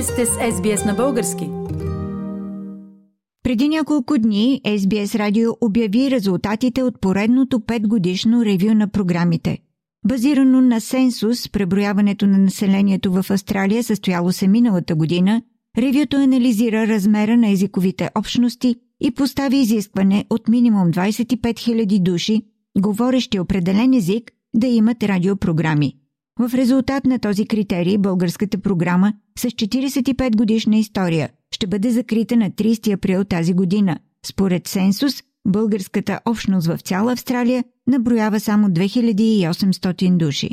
Вие сте с SBS на български. Преди няколко дни SBS Радио обяви резултатите от поредното 5 годишно ревю на програмите. Базирано на сенсус, преброяването на населението в Австралия състояло се миналата година, ревюто анализира размера на езиковите общности и постави изискване от минимум 25 000 души, говорещи определен език, да имат радиопрограми. В резултат на този критерий българската програма с 45 годишна история ще бъде закрита на 30 април тази година. Според Сенсус, българската общност в цяла Австралия наброява само 2800 души.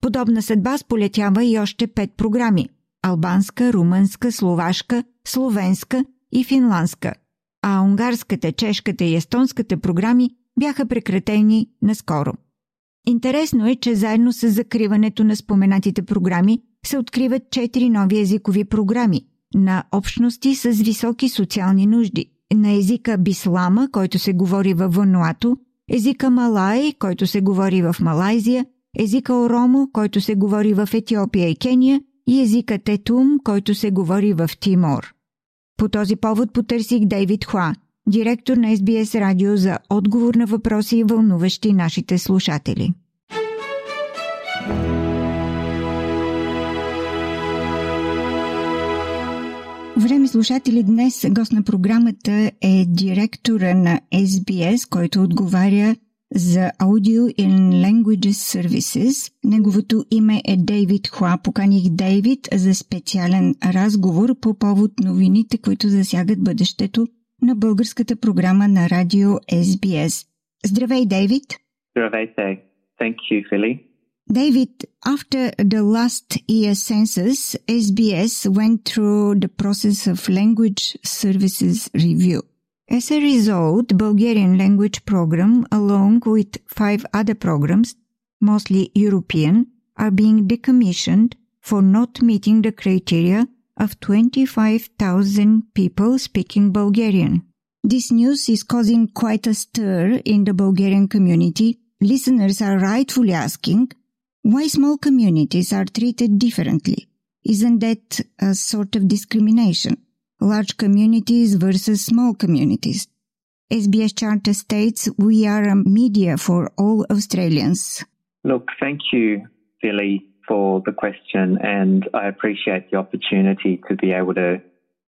Подобна съдба сполетява и още 5 програми – албанска, румънска, словашка, словенска и финландска, а унгарската, чешката и естонската програми бяха прекратени наскоро. Интересно е, че заедно с закриването на споменатите програми се откриват четири нови езикови програми на общности с високи социални нужди. На езика Бислама, който се говори във Вануато, езика Малай, който се говори в Малайзия, езика Оромо, който се говори в Етиопия и Кения и езика Тетум, който се говори в Тимор. По този повод потърсих Дейвид Хуа, директор на SBS Радио за отговор на въпроси, вълнуващи нашите слушатели. Време слушатели, днес гост на програмата е директора на SBS, който отговаря за Audio and Languages Services. Неговото име е Дейвид Хуа. Поканих Дейвид за специален разговор по повод новините, които засягат бъдещето на българската програма на радио SBS. Здравей, Дейвид! Здравейте! Thank you, Philly. David, after the last year census, SBS went through the process of language services review. As a result, Bulgarian language program, along with five other programs, mostly European, are being decommissioned for not meeting the criteria of 25,000 people speaking Bulgarian. This news is causing quite a stir in the Bulgarian community. Listeners are rightfully asking why small communities are treated differently. Isn't that a sort of discrimination? Large communities versus small communities. SBS Charter states we are a media for all Australians. Look, thank you, Philly, for the question, and I appreciate the opportunity to be able to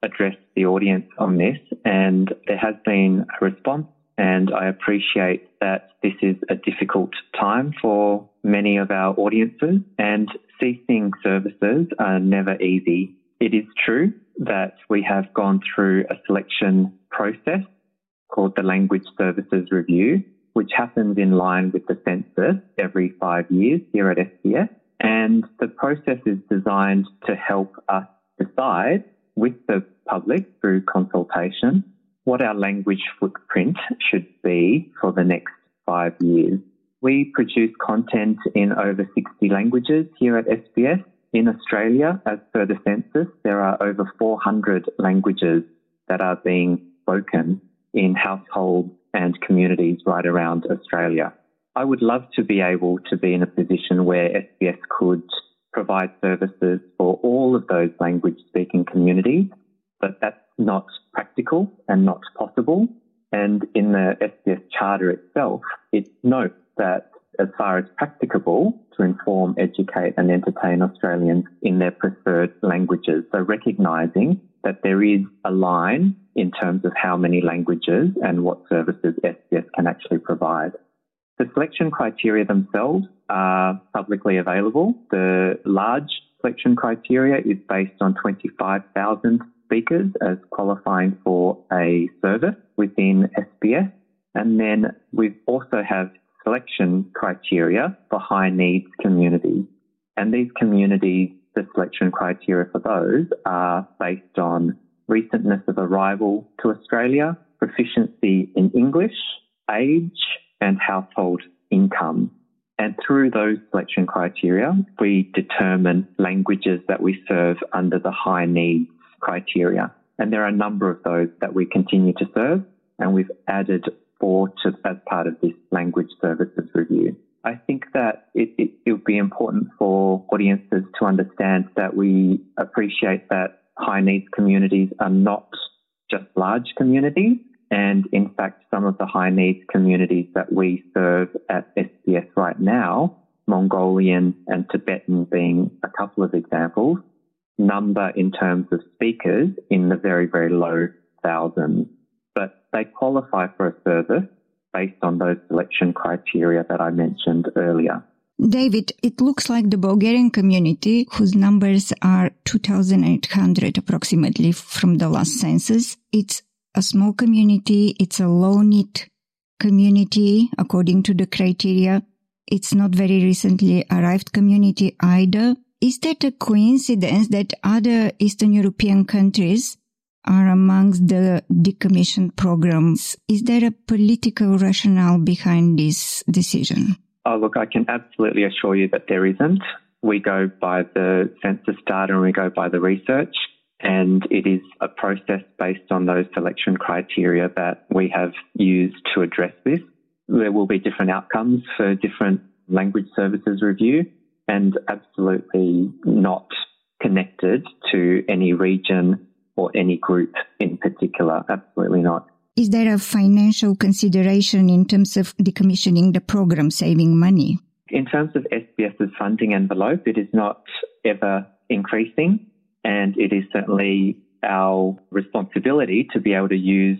address the audience on this. And there has been a response, and I appreciate that this is a difficult time for many of our audiences, and ceasing services are never easy. It is true that we have gone through a selection process called the Language Services Review, which happens in line with the census every five years here at SBS. And the process is designed to help us decide with the public through consultation what our language footprint should be for the next five years. We produce content in over 60 languages here at SBS. In Australia, as per the census, there are over 400 languages that are being spoken in households and communities right around Australia. I would love to be able to be in a position where SBS could provide services for all of those language speaking communities, but that's not practical and not possible. And in the SBS Charter itself, it notes that as far as practicable, to inform, educate and entertain Australians in their preferred languages. So recognising that there is a line in terms of how many languages and what services SBS can actually provide. The selection criteria themselves are publicly available. The large selection criteria is based on 25,000 speakers as qualifying for a service within SBS. And then we also have selection criteria for high needs communities. And these communities, the selection criteria for those are based on recentness of arrival to Australia, proficiency in English, age, and household income. And through those selection criteria, we determine languages that we serve under the high needs criteria. And there are a number of those that we continue to serve, and we've added four to, as part of this language services review. I think that it, it, it would be important for audiences to understand that we appreciate that high needs communities are not just large communities. And in fact, some of the high needs communities that we serve at SBS right now, Mongolian and Tibetan being a couple of examples, number in terms of speakers in the very, very low thousands. But they qualify for a service based on those selection criteria that I mentioned earlier. David, it looks like the Bulgarian community, whose numbers are 2,800 approximately from the last census, it's a small community, it's a low knit community according to the criteria. It's not very recently arrived community either. Is that a coincidence that other Eastern European countries are amongst the decommissioned programs? Is there a political rationale behind this decision? Oh, look, I can absolutely assure you that there isn't. We go by the census data and we go by the research, and it is a process based on those selection criteria that we have used to address this. There will be different outcomes for different language services review, and absolutely not connected to any region or any group in particular. Absolutely not. Is there a financial consideration in terms of decommissioning the program, saving money? In terms of SBS's funding envelope, it is not ever increasing, and it is certainly our responsibility to be able to use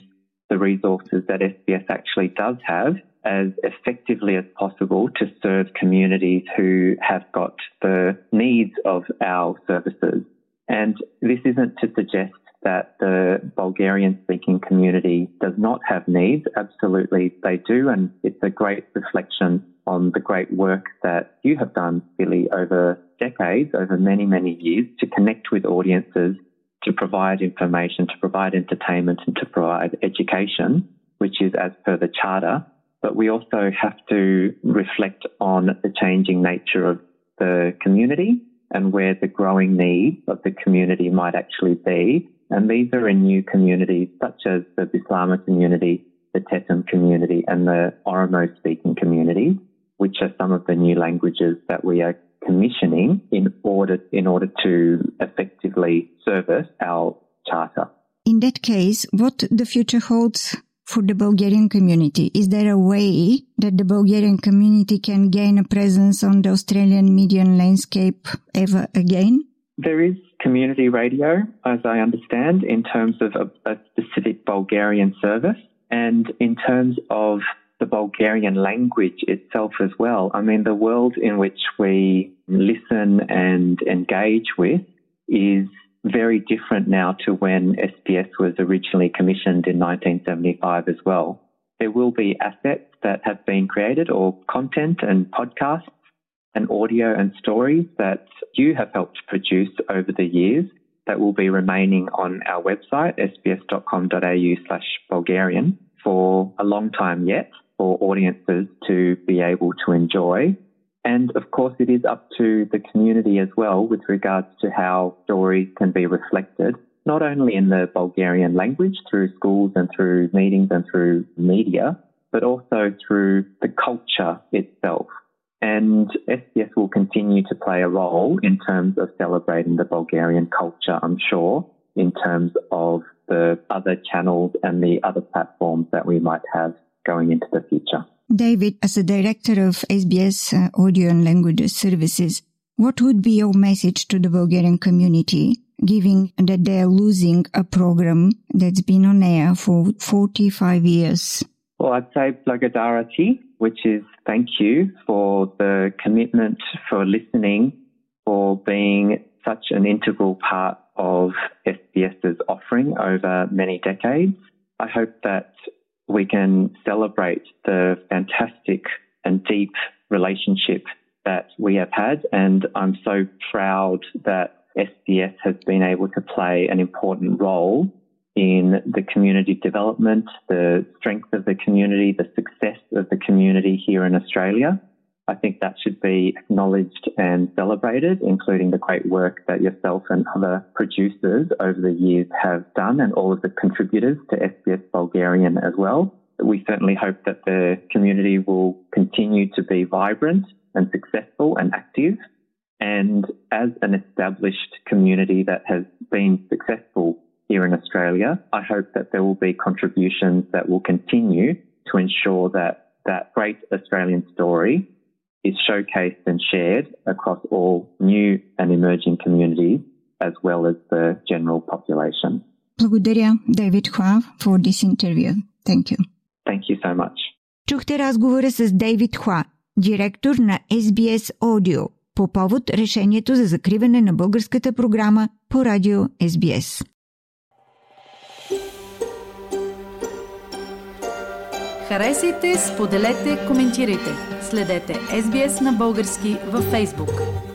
the resources that SBS actually does have as effectively as possible to serve communities who have got the needs of our services. And this isn't to suggest that the Bulgarian speaking community does not have needs. Absolutely, they do. And it's a great reflection on the great work that you have done, Billy, over decades, over many, many years to connect with audiences, to provide information, to provide entertainment, and to provide education, which is as per the Charter. But we also have to reflect on the changing nature of the community and where the growing needs of the community might actually be and these are in new communities such as the Bislama community, the Tetum community, and the Oromo speaking community, which are some of the new languages that we are commissioning in order, in order to effectively service our charter. In that case, what the future holds for the Bulgarian community? Is there a way that the Bulgarian community can gain a presence on the Australian media landscape ever again? There is community radio, as I understand, in terms of a, a specific Bulgarian service. And in terms of the Bulgarian language itself as well. I mean, the world in which we listen and engage with is very different now to when SBS was originally commissioned in 1975 as well. There will be assets that have been created or content and podcasts and audio and stories that you have helped produce over the years that will be remaining on our website, sbs.com.au slash Bulgarian, for a long time yet for audiences to be able to enjoy. And of course, it is up to the community as well with regards to how stories can be reflected, not only in the Bulgarian language through schools and through meetings and through media, but also through the culture itself. And SBS will continue to play a role in terms of celebrating the Bulgarian culture, I'm sure, in terms of the other channels and the other platforms that we might have going into the future. David, as a director of SBS uh, Audio and Language Services, what would be your message to the Bulgarian community, given that they are losing a program that's been on air for 45 years? Well, I'd say Blagodarati, which is thank you for the commitment, for listening, for being such an integral part of SBS's offering over many decades. I hope that we can celebrate the fantastic and deep relationship that we have had. And I'm so proud that SBS has been able to play an important role in the community development, the strength of the community, the success of the community here in Australia. I think that should be acknowledged and celebrated, including the great work that yourself and other producers over the years have done and all of the contributors to SBS Bulgarian as well. We certainly hope that the community will continue to be vibrant and successful and active And as an established community that has been successful here in Australia, I hope that there will be contributions that will continue to ensure that that great Australian story is showcased and shared across all new and emerging communities as well as the general population. Благодаря, David Hua, for this interview. Thank you. Thank you so much. Чухте разговора с Дейвид Хуа, директор на SBS Audio, по повод решението за закриване на българската програма по радио SBS. Харесайте, споделете, коментирайте. Следете SBS на български във Facebook.